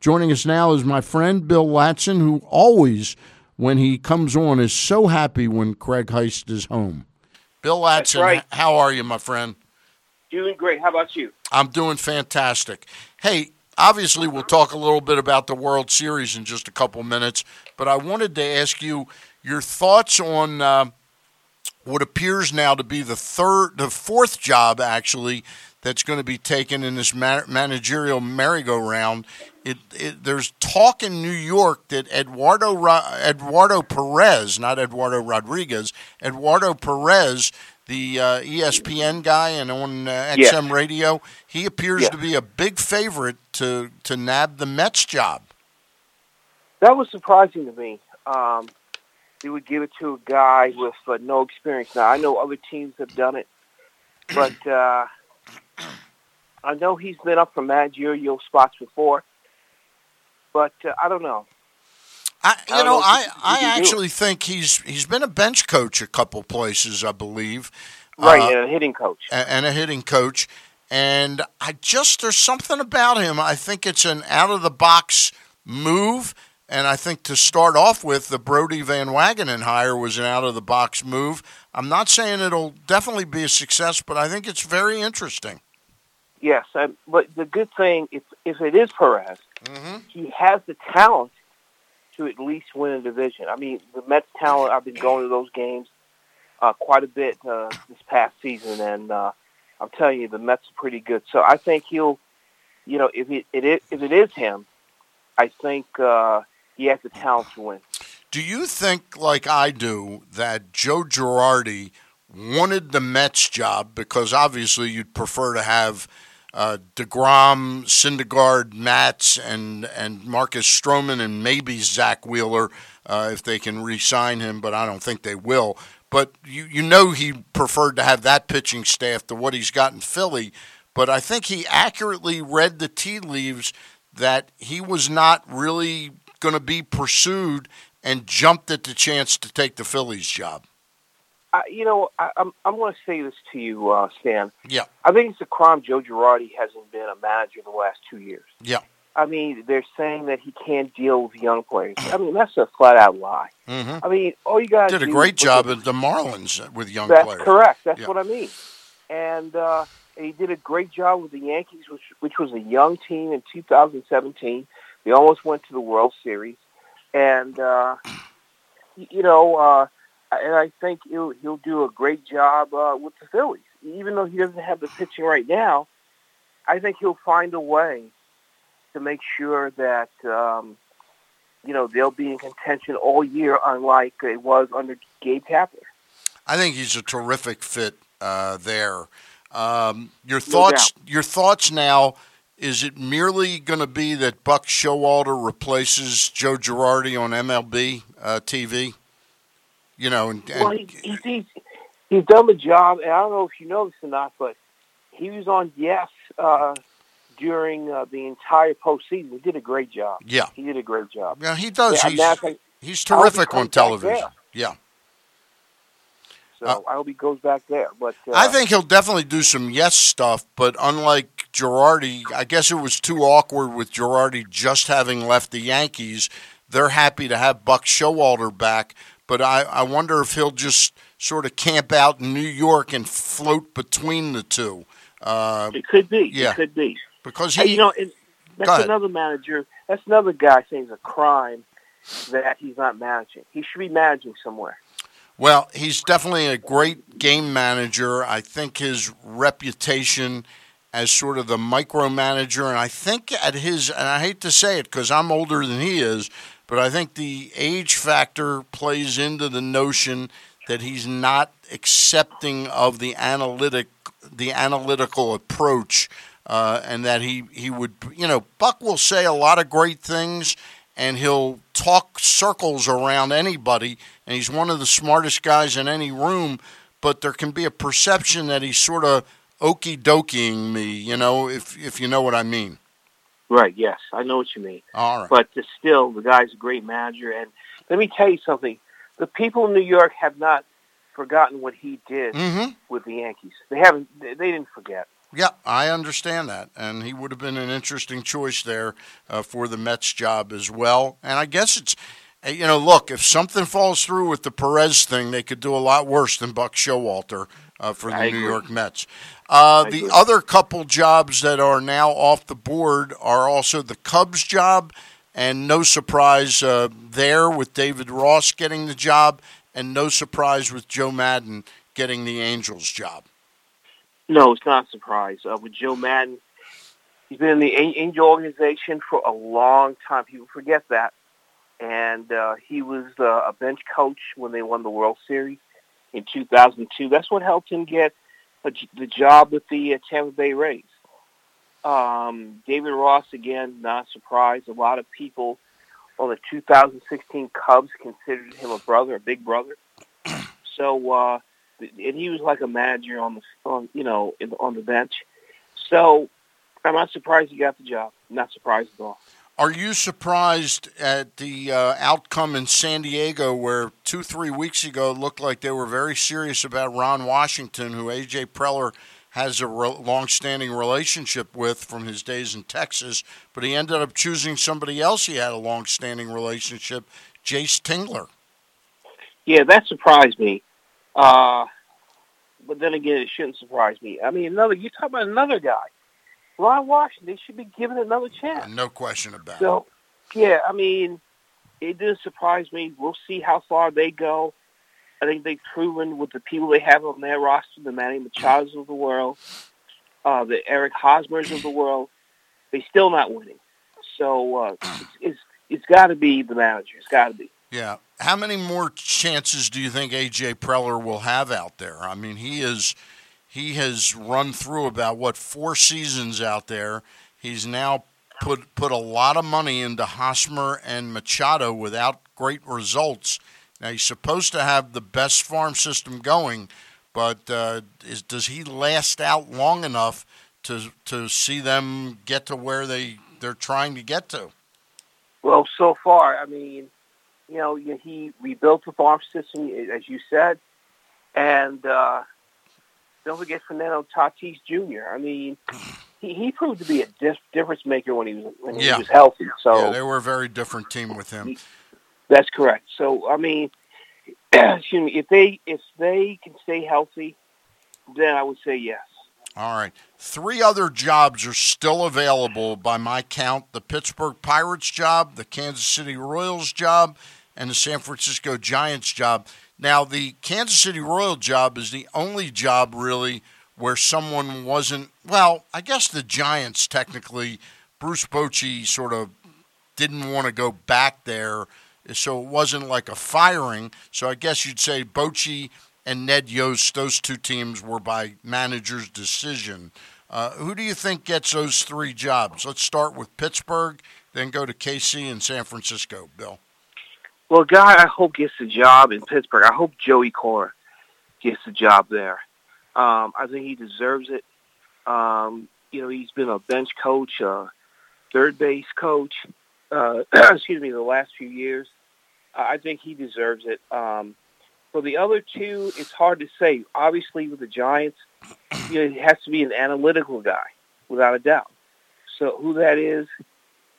Joining us now is my friend Bill Ladson, who always, when he comes on, is so happy when Craig Heist is home. Bill Ladson, right. how are you, my friend? Doing great. How about you? I'm doing fantastic. Hey, obviously, we'll talk a little bit about the World Series in just a couple minutes, but I wanted to ask you your thoughts on uh, what appears now to be the third, the fourth job, actually, that's going to be taken in this managerial merry-go-round. It, it, there's talk in New York that Eduardo Eduardo Perez, not Eduardo Rodriguez, Eduardo Perez, the uh, ESPN guy and on uh, XM radio, he appears to be a big favorite to to nab the Mets job. That was surprising to me. Um, they would give it to a guy with uh, no experience. Now I know other teams have done it, but uh, I know he's been up for managerial spots before. But uh, I don't know. I, you I know, know I, I actually think he's he's been a bench coach a couple places, I believe, Right, uh, and a hitting coach. and a hitting coach. And I just there's something about him. I think it's an out of the box move, and I think to start off with, the Brodie Van Wagenen hire was an out of the box move. I'm not saying it'll definitely be a success, but I think it's very interesting. Yes, I, but the good thing, if if it is Perez, Mm-hmm. he has the talent to at least win a division. I mean, the Mets talent. I've been going to those games uh, quite a bit uh, this past season, and uh, I'm telling you, the Mets are pretty good. So I think he'll, you know, if it, it is, if it is him, I think uh, he has the talent to win. Do you think, like I do, that Joe Girardi wanted the Mets job because obviously you'd prefer to have uh, Degrom, Syndergaard, Matz, and and Marcus Stroman, and maybe Zack Wheeler uh, if they can re-sign him, but I don't think they will. But you you know he preferred to have that pitching staff to what he's got in Philly. But I think he accurately read the tea leaves that he was not really going to be pursued and jumped at the chance to take the Phillies job. I, you know, I, I'm I'm going to say this to you, uh, Stan. Yeah. I think it's a crime Joe Girardi hasn't been a manager the last two years. Yeah. I mean, they're saying that he can't deal with young players. I mean, that's a flat out lie. hmm I mean, all you guys Did a great job at the Marlins with young That's players. correct. That's Yeah. what I mean. And uh, he did a great job with the Yankees, which which was a young team in 2017. They almost went to the World Series, and uh, you know, uh, and I think he'll he'll do a great job uh, with the Phillies. Even though he doesn't have the pitching right now, I think he'll find a way to make sure that um, you know they'll be in contention all year, unlike it was under Gabe Kapler. I think he's a terrific fit uh, there. Um, your No thoughts? your thoughts now? Is it merely going to be that Buck Showalter replaces Joe Girardi on MLB uh, TV? You know, and, and Well, he, he's, he's he's done the job, and I don't know if you know this or not, but he was on Yes uh, during uh, the entire postseason. He did a great job. yeah, He did a great job. yeah, he does. Yeah, he's he's I hope he terrific on television. Yeah. So Uh, I hope he goes back there. But uh, I think he'll definitely do some yes stuff, but unlike Girardi, I guess it was too awkward with Girardi just having left the Yankees. They're happy to have Buck Showalter back, but I, I wonder if he'll just sort of camp out in New York and float between the two. Uh, it could be. yeah. It could be. because Hey, you know, Go that's another manager. That's another guy saying it's a crime that he's not managing. He should be managing somewhere. Well, he's definitely a great game manager. I think his reputation as sort of the micromanager, and I think at his, and I hate to say it because I'm older than he is, but I think the age factor plays into the notion that he's not accepting of the analytic, the analytical approach, uh, and that he he would, you know, Buck will say a lot of great things and he'll talk circles around anybody, and he's one of the smartest guys in any room. But there can be a perception that he's sort of okey dokeying me, you know, if if you know what I mean. Right. Yes, I know what you mean. All right. But still, the guy's a great manager. And let me tell you something: the people in New York have not forgotten what he did Mm-hmm. with the Yankees. They haven't. They didn't forget. Yeah, I understand that, and he would have been an interesting choice there uh, for the Mets job as well. And I guess it's, uh, you know, look, if something falls through with the Perez thing, they could do a lot worse than Buck Showalter uh, for the I New agree. York Mets. Uh, the agree. other couple jobs that are now off the board are also the Cubs job, and no surprise uh, there with David Ross getting the job, and no surprise with Joe Maddon getting the Angels job. No, it's not a surprise. Uh, with Joe Maddon, he's been in the Angel organization for a long time. People forget that. And uh, he was uh, a bench coach when they won the World Series in 2002. That's what helped him get a, the job with the uh, Tampa Bay Rays. Um, David Ross, again, not surprised. A lot of people on the 2016 Cubs considered him a brother, a big brother. So, uh, and he was like a manager on the on you know in, on the bench. So I'm not surprised he got the job. Not surprised at all. Are you surprised at the uh, outcome in San Diego, where two, three weeks ago it looked like they were very serious about Ron Washington, who AJ Preller has a re- long-standing relationship with from his days in Texas, but he ended up choosing somebody else he had a long-standing relationship, Jayce Tingler. Yeah, that surprised me. Uh, but then again, it shouldn't surprise me. I mean, another you talk about another guy, Ron Washington. They should be given another chance. No question about it. So, yeah, I mean, it didn't surprise me. We'll see how far they go. I think they've proven with the people they have on their roster, the Manny Machados of the world, uh, the Eric Hosmers of the world, they still not winning. So uh, it's it's, it's got to be the manager. It's got to be. Yeah. How many more chances do you think AJ Preller will have out there? I mean, he is he has run through about what four seasons out there. He's now put put a lot of money into Hosmer and Machado without great results. Now he's supposed to have the best farm system going, but uh, is, does he last out long enough to to see them get to where they they're trying to get to? Well, so far, I mean, you know, he rebuilt the farm system, as you said, and uh, don't forget Fernando Tatis Jr. I mean, he, he proved to be a dis- difference maker when he was when he was healthy. So yeah, they were a very different team with him. that's correct. So I mean, excuse me, if they if they can stay healthy, then I would say yes. All right. Three other jobs are still available by my count the Pittsburgh Pirates job, the Kansas City Royals job, and the San Francisco Giants job. Now, the Kansas City Royal job is the only job really where someone wasn't, well, I guess the Giants technically, Bruce Bochy sort of didn't want to go back there, so it wasn't like a firing. So I guess you'd say Bochy and Ned Yost, those two teams were by manager's decision. Uh, who do you think gets those three jobs? Let's start with Pittsburgh, then go to KC and San Francisco. Bill. Well, guy I hope gets the job in Pittsburgh. I hope Joey Cora gets the job there. Um, I think he deserves it. Um, you know, he's been a bench coach, uh, third base coach. Uh, excuse me, the last few years. I think he deserves it. Um, for the other two, it's hard to say. Obviously, with the Giants, you know, it has to be an analytical guy, without a doubt. So who that is,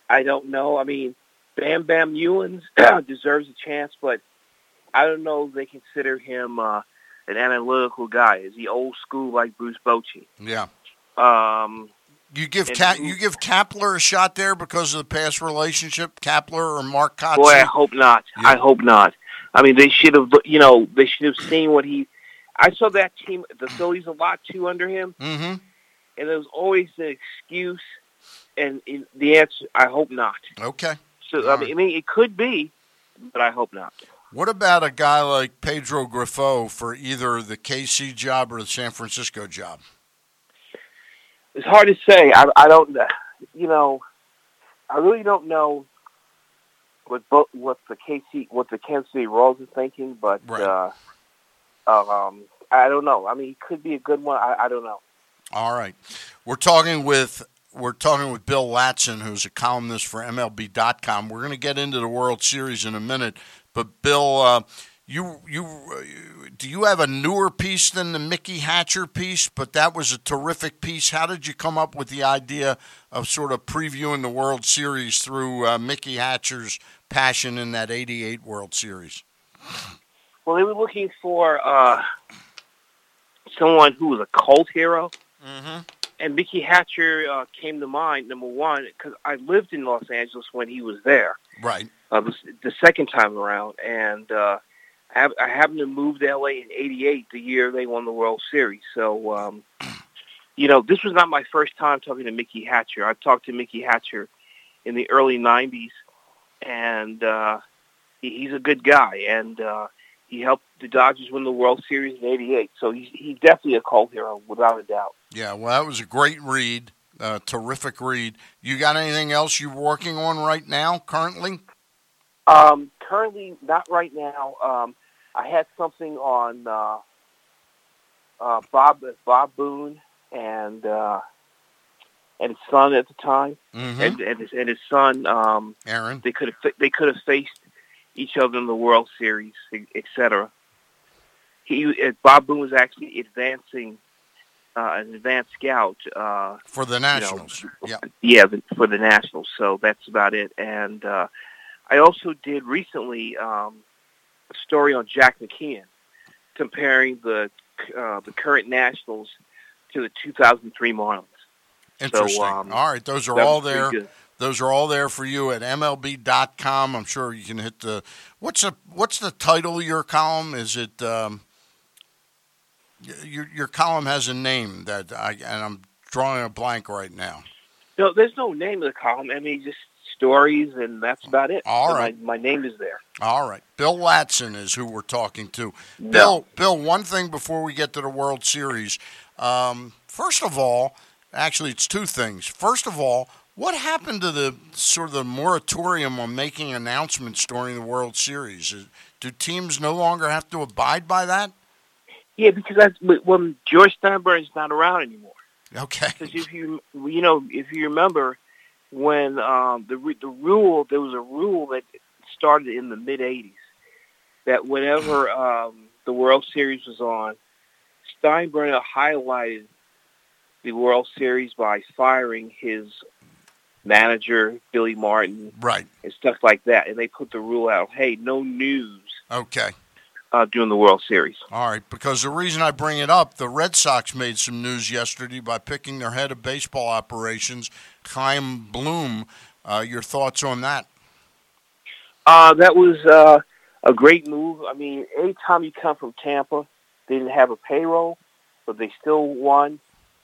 I don't know. I mean, Bam Bam Meulens deserves a chance, but I don't know if they consider him uh, an analytical guy. Is he old school like Bruce Bochy? Yeah. Um, You give Ka- you give Kapler a shot there because of the past relationship, Kapler or Mark Kotsay? boy, I hope not. Yeah. I hope not. I mean, they should have, you know, they should have seen what he. I saw that team, the Phillies, a lot too under him, mm-hmm. and there was always the excuse, and the answer, I hope not. Okay. So I mean, I mean, it could be, but I hope not. What about a guy like Pedro Grifol for either the KC job or the San Francisco job? It's hard to say. I, I don't, you know, I really don't know what what the KC what the Kansas City Royals are thinking, but Right. uh, um, I don't know. I mean, it could be a good one. I, I don't know. All right, we're talking with we're talking with Bill Ladson, who's a columnist for MLB.com. We're going to get into the World Series in a minute, but Bill, uh, you you do you have a newer piece than the Mickey Hatcher piece? But that was a terrific piece. How did you come up with the idea of sort of previewing the World Series through uh, Mickey Hatcher's passion in that '88 World Series? Well, they were looking for uh, someone who was a cult hero. Mm-hmm. And Mickey Hatcher uh, came to mind, number one, because I lived in Los Angeles when he was there. Right. Uh, the, the second time around. And uh, I, I happened to move to LA in 88, the year they won the World Series. So, um, you know, this was not my first time talking to Mickey Hatcher. I talked to Mickey Hatcher in the early 90s, and uh, he, he's a good guy. And uh, he helped the Dodgers win the World Series in '88, so he's he's definitely a cult hero without a doubt. Yeah, well, that was a great read, uh, terrific read. You got anything else you're working on right now, currently? Um, currently, not right now. Um, I had something on uh, uh, Bob Bob Boone and uh, and his son at the time, mm-hmm. and, and, his, and his son um, Aaron. They could have they could have faced each other in the World Series, etc. He uh, Bob Boone was actually advancing uh, an advanced scout uh, for the Nationals. You know, yeah, yeah, for the Nationals. So that's about it. And uh, I also did recently um, a story on Jack McKeon, comparing the uh, the current Nationals to the 2003 Marlins. Interesting. So, um, all right, those are all there. Those are all there for you at MLB.com. I'm sure you can hit the what's the what's the title of your column? Is it um, your your column has a name that I and I'm drawing a blank right now. No, there's no name of the column. I mean, just stories, and that's about it. All so right, my, my, name is there. All right, Bill Ladson is who we're talking to. No. Bill, Bill. One thing before we get to the World Series. Um, first of all, actually, it's two things. First of all what happened to the sort of the moratorium on making announcements during the World Series? Do teams no longer have to abide by that? Yeah, because that's when George Steinbrenner's not around anymore. Okay. Because if you you know if you remember when um, the the rule there was a rule that started in the mid '80s that whenever um, the World Series was on, Steinbrenner highlighted the World Series by firing his manager, Billy Martin, right, and stuff like that. And they put the rule out: hey, no news. Okay. Uh, during the World Series. All right, because the reason I bring it up, the Red Sox made some news yesterday by picking their head of baseball operations, Chaim Bloom. Uh, your thoughts on that? Uh, that was uh, a great move. I mean, anytime you come from Tampa, they didn't have a payroll, but they still won,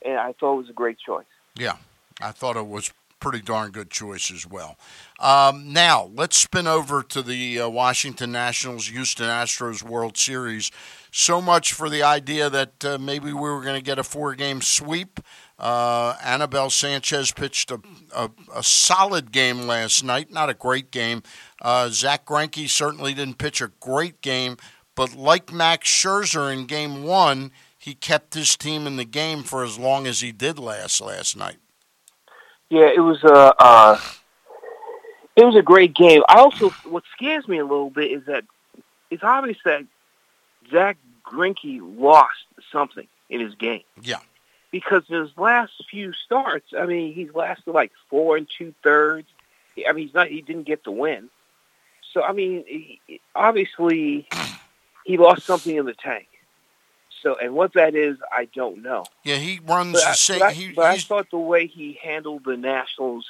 and I thought it was a great choice. Yeah, I thought it was pretty darn good choice as well. Um, now, let's spin over to the uh, Washington Nationals Houston Astros World Series. So much for the idea that uh, maybe we were going to get a four game sweep. Uh, Anibal Sanchez pitched a, a, a, solid game last night, not a great game. Uh, Zack Greinke certainly didn't pitch a great game, but like Max Scherzer in game one, he kept his team in the game for as long as he did last last night. Yeah, it was a uh, it was a great game. I also what scares me a little bit is that it's obvious that Zack Greinke lost something in his game. Yeah, because his last few starts, I mean, he's lasted like four and two thirds. I mean, he's not he didn't get the win. So I mean, he, obviously, he lost something in the tank. So, and what that is, I don't know. Yeah, he runs but the I, same. But, I, he, but I thought the way he handled the Nationals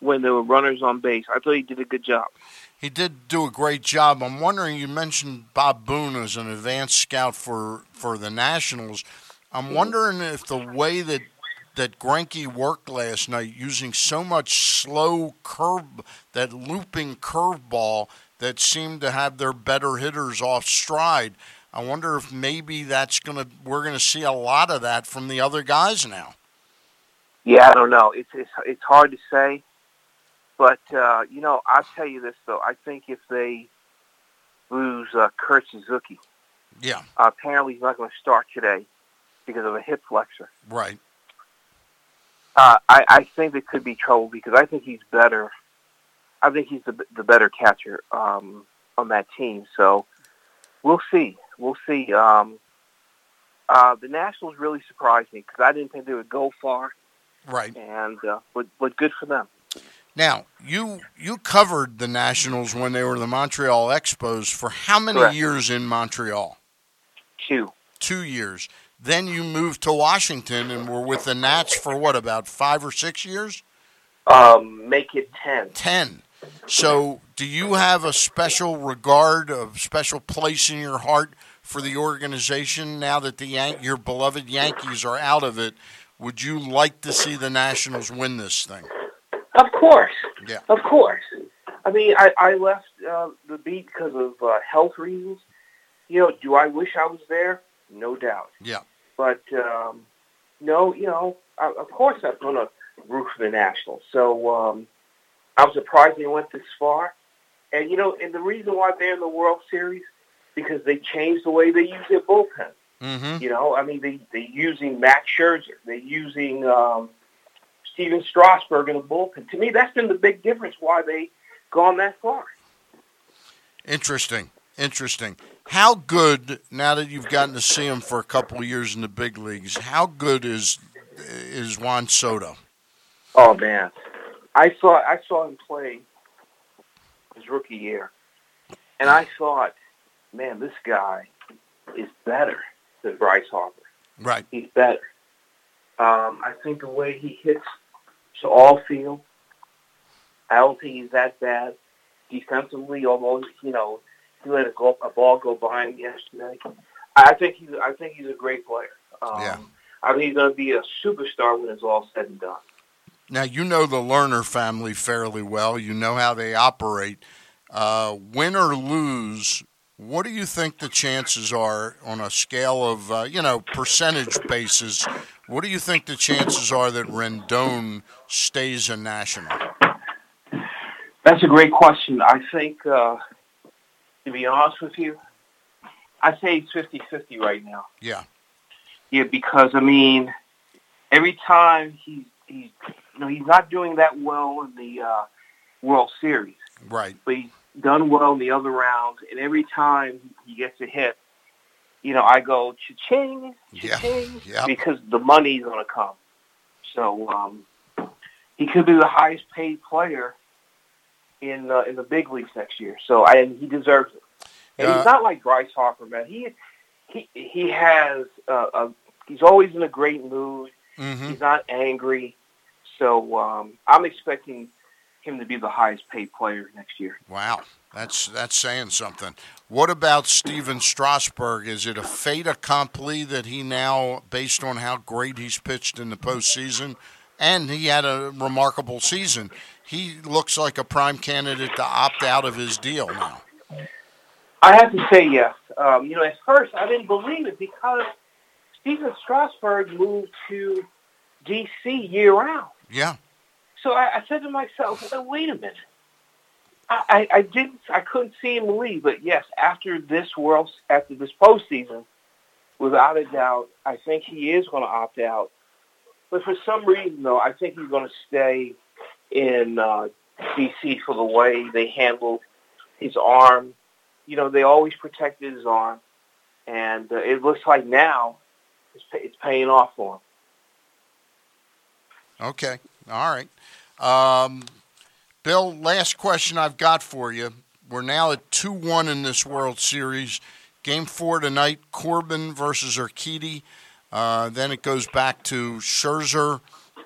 when there were runners on base, I thought he did a good job. He did do a great job. I'm wondering. You mentioned Bob Boone as an advanced scout for for the Nationals. I'm Mm-hmm. wondering if the way that that Greinke worked last night, using so much slow curve, that looping curveball that seemed to have their better hitters off stride. I wonder if maybe that's gonna we're gonna see a lot of that from the other guys now. Yeah, I don't know. It's it's it's hard to say, but uh, you know, I'll tell you this though. I think if they lose uh, Kurt Suzuki, yeah, uh, apparently he's not going to start today because of a hip flexor. Right. Uh, I I think there could be trouble because I think he's better. I think he's the the better catcher um, on that team. So we'll see. We'll see. Um, uh, the Nationals really surprised me because I didn't think they would go far. Right. And uh, but but good for them. Now you you covered the Nationals when they were the Montreal Expos for how many Correct. years in Montreal? Two. Two years. Then you moved to Washington and were with the Nats for what about five or six years? Um, make it ten. Ten. So, do you have a special regard, a special place in your heart for the organization now that the Yan- your beloved Yankees are out of it? Would you like to see the Nationals win this thing? Of course. Yeah. Of course. I mean, I, I left uh, the beat because of uh, health reasons. You know, do I wish I was there? No doubt. Yeah. But um, no, you know, I, of course I'm going to root for the Nationals. So um, I was surprised they went this far. And you know, and the reason why they're in the World Series because they changed the way they use their bullpen. Mm-hmm. You know, I mean, they they're using Max Scherzer, they're using um, Stephen Strasburg in the bullpen. To me, that's been the big difference why they gone that far. Interesting. Interesting. How good now that you've gotten to see him for a couple of years in the big leagues? How good is is Juan Soto? Oh man, I saw I saw him play his rookie year, and I thought, man, this guy is better than Bryce Harper. Right. He's better. Um, I think the way he hits to all field, I don't think he's that bad defensively. Although you know he let a, a ball go by him yesterday, I think he's I think he's a great player. Um, Yeah. I think he's going to be a superstar when it's all said and done. Now you know the Lerner family fairly well. You know how they operate. Uh, win or lose, what do you think the chances are on a scale of uh, you know percentage basis? What do you think the chances are that Rendon stays a national? That's a great question. I think, uh, to be honest with you, I say it's 50-50 right now. Yeah, Yeah, because I mean, every time he's he's you know he's not doing that well in the uh, World Series, right. but he's done well in the other rounds, and every time he gets a hit, you know, I go cha-ching, cha-ching, yeah. because the money's going to come. So um, he could be the highest paid player in uh, in the big leagues next year. So I, and he deserves it. And Yeah. he's not like Bryce Harper, man. He he he has uh, a he's always in a great mood. hmm He's not angry. So um, I'm expecting him to be the highest paid player next year. Wow, that's that's saying something. What about Stephen Strasburg? Is it a fait accompli that he now, based on how great he's pitched in the postseason, and he had a remarkable season, he looks like a prime candidate to opt out of his deal now. I have to say yes. Um, you know, at first I didn't believe it because Stephen Strasburg moved to D.C. year round. Yeah, So I, I said to myself, well, "Wait a minute." I, I, didn't. I couldn't see him leave, but yes, after this world, after this postseason, without a doubt, I think he is going to opt out. But for some reason, though, I think he's going to stay in uh, D.C. for the way they handled his arm. You know, they always protected his arm, and uh, it looks like now it's, it's paying off for him. Okay. All right. Um, Bill, last question I've got for you. We're now at 2 1 in this World Series. Game four tonight Corbin versus Urquidy. Uh, then it goes back to Scherzer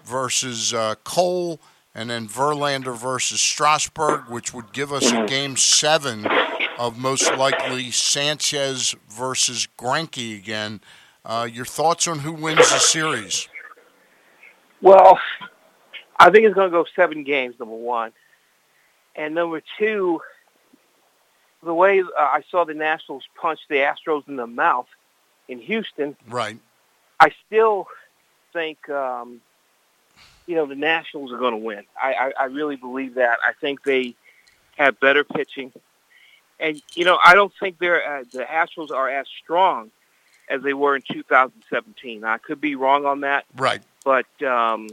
versus uh, Cole, and then Verlander versus Strasburg, which would give us a game seven of most likely Sanchez versus Greinke again. Uh, your thoughts on who wins the series? Well, I think it's going to go seven games. Number one, and number two, the way uh, I saw the Nationals punch the Astros in the mouth in Houston, Right. I still think um, you know the Nationals are going to win. I, I, I really believe that. I think they have better pitching, and you know I don't think they're uh, the Astros are as strong as they were in 2017. I could be wrong on that Right. but um,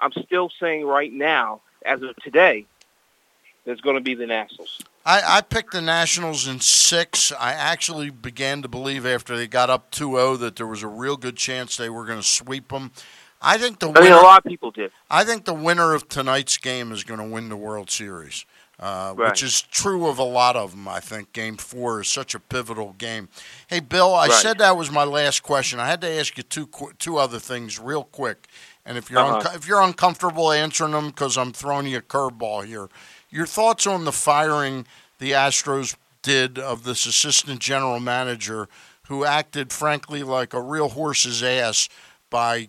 I'm still saying right now, as of today, there's going to be the Nationals. I, I picked the Nationals in six. I actually began to believe after they got up 2-0 that there was a real good chance they were going to sweep them. I think the I mean, winner, a lot of people did. I think the winner of tonight's game is going to win the World Series, uh, Right. which is true of a lot of them. I think Game Four is such a pivotal game. Hey, Bill, I Right. said that was my last question. I had to ask you two two other things real quick, and if you're Uh-huh. unco- if you're uncomfortable answering them because I'm throwing you a curveball here, your thoughts on the firing the Astros did of this assistant general manager who acted frankly like a real horse's ass by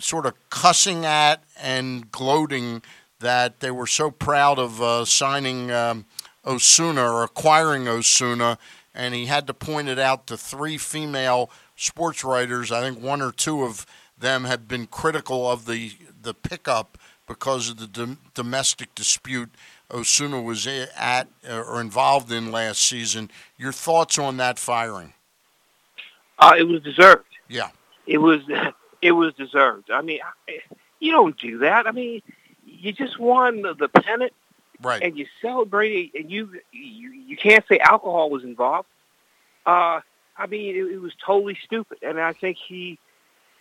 sort of cussing at and gloating that they were so proud of uh, signing um, Osuna or acquiring Osuna, and he had to point it out to three female sports writers. I think one or two of them have been critical of the the pickup because of the dom- domestic dispute Osuna was at uh, or involved in last season. Your thoughts on that firing? Uh, it was deserved. Yeah. It was it was deserved. I mean, I- you don't do that. I mean, you just won the, the pennant Right. and you celebrate and you you you can't say alcohol was involved. Uh, I mean, it, it was totally stupid, and I think he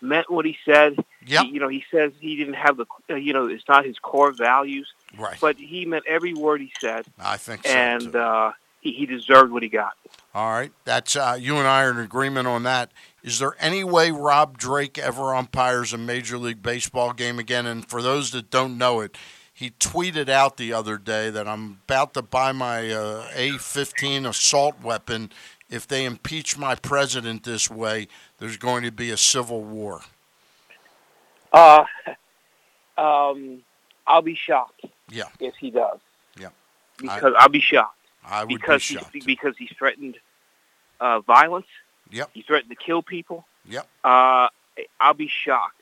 meant what he said. Yep. He- you know, he says he didn't have the uh, you know it's not his core values, Right. but he meant every word he said, I think so. and too. uh, he, he deserved what he got. All right, that's uh, you and I are in agreement on that. Is there any way Rob Drake ever umpires a Major League Baseball game again? And for those that don't know it, he tweeted out the other day that I'm about to buy my uh, A-15 assault weapon. If they impeach my president this way, there's going to be a civil war. Uh, um, I'll be shocked. Yeah. if he does. Yeah. because I, will be shocked I would because be he shocked. because he threatened uh, violence. Yep. He threatened to kill people. Yep. Uh, I'll be shocked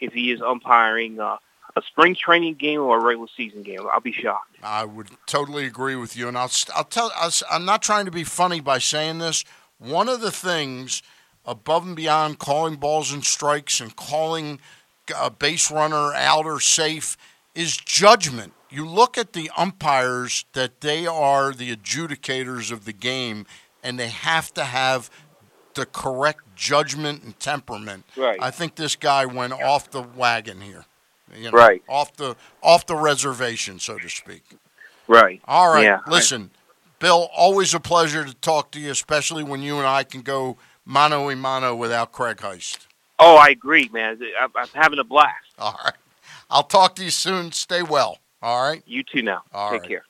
if he is umpiring uh, a spring training game or a regular season game. I'll be shocked. I would totally agree with you, and I'll I'll tell. I'll, I'm not trying to be funny by saying this. One of the things above and beyond calling balls and strikes and calling a base runner out or safe is judgment. You look at the umpires that they are the adjudicators of the game, and they have to have the correct judgment and temperament. Right. I think this guy went off the wagon here. You know, Right. Off the off the reservation, so to speak. Right. All right. Yeah. Listen, Bill, always a pleasure to talk to you, especially when you and I can go mano a mano without Craig Heist. Oh, I agree, man. I'm, I'm having a blast. All right. I'll talk to you soon. Stay well. All right. You too now. All Take right. care.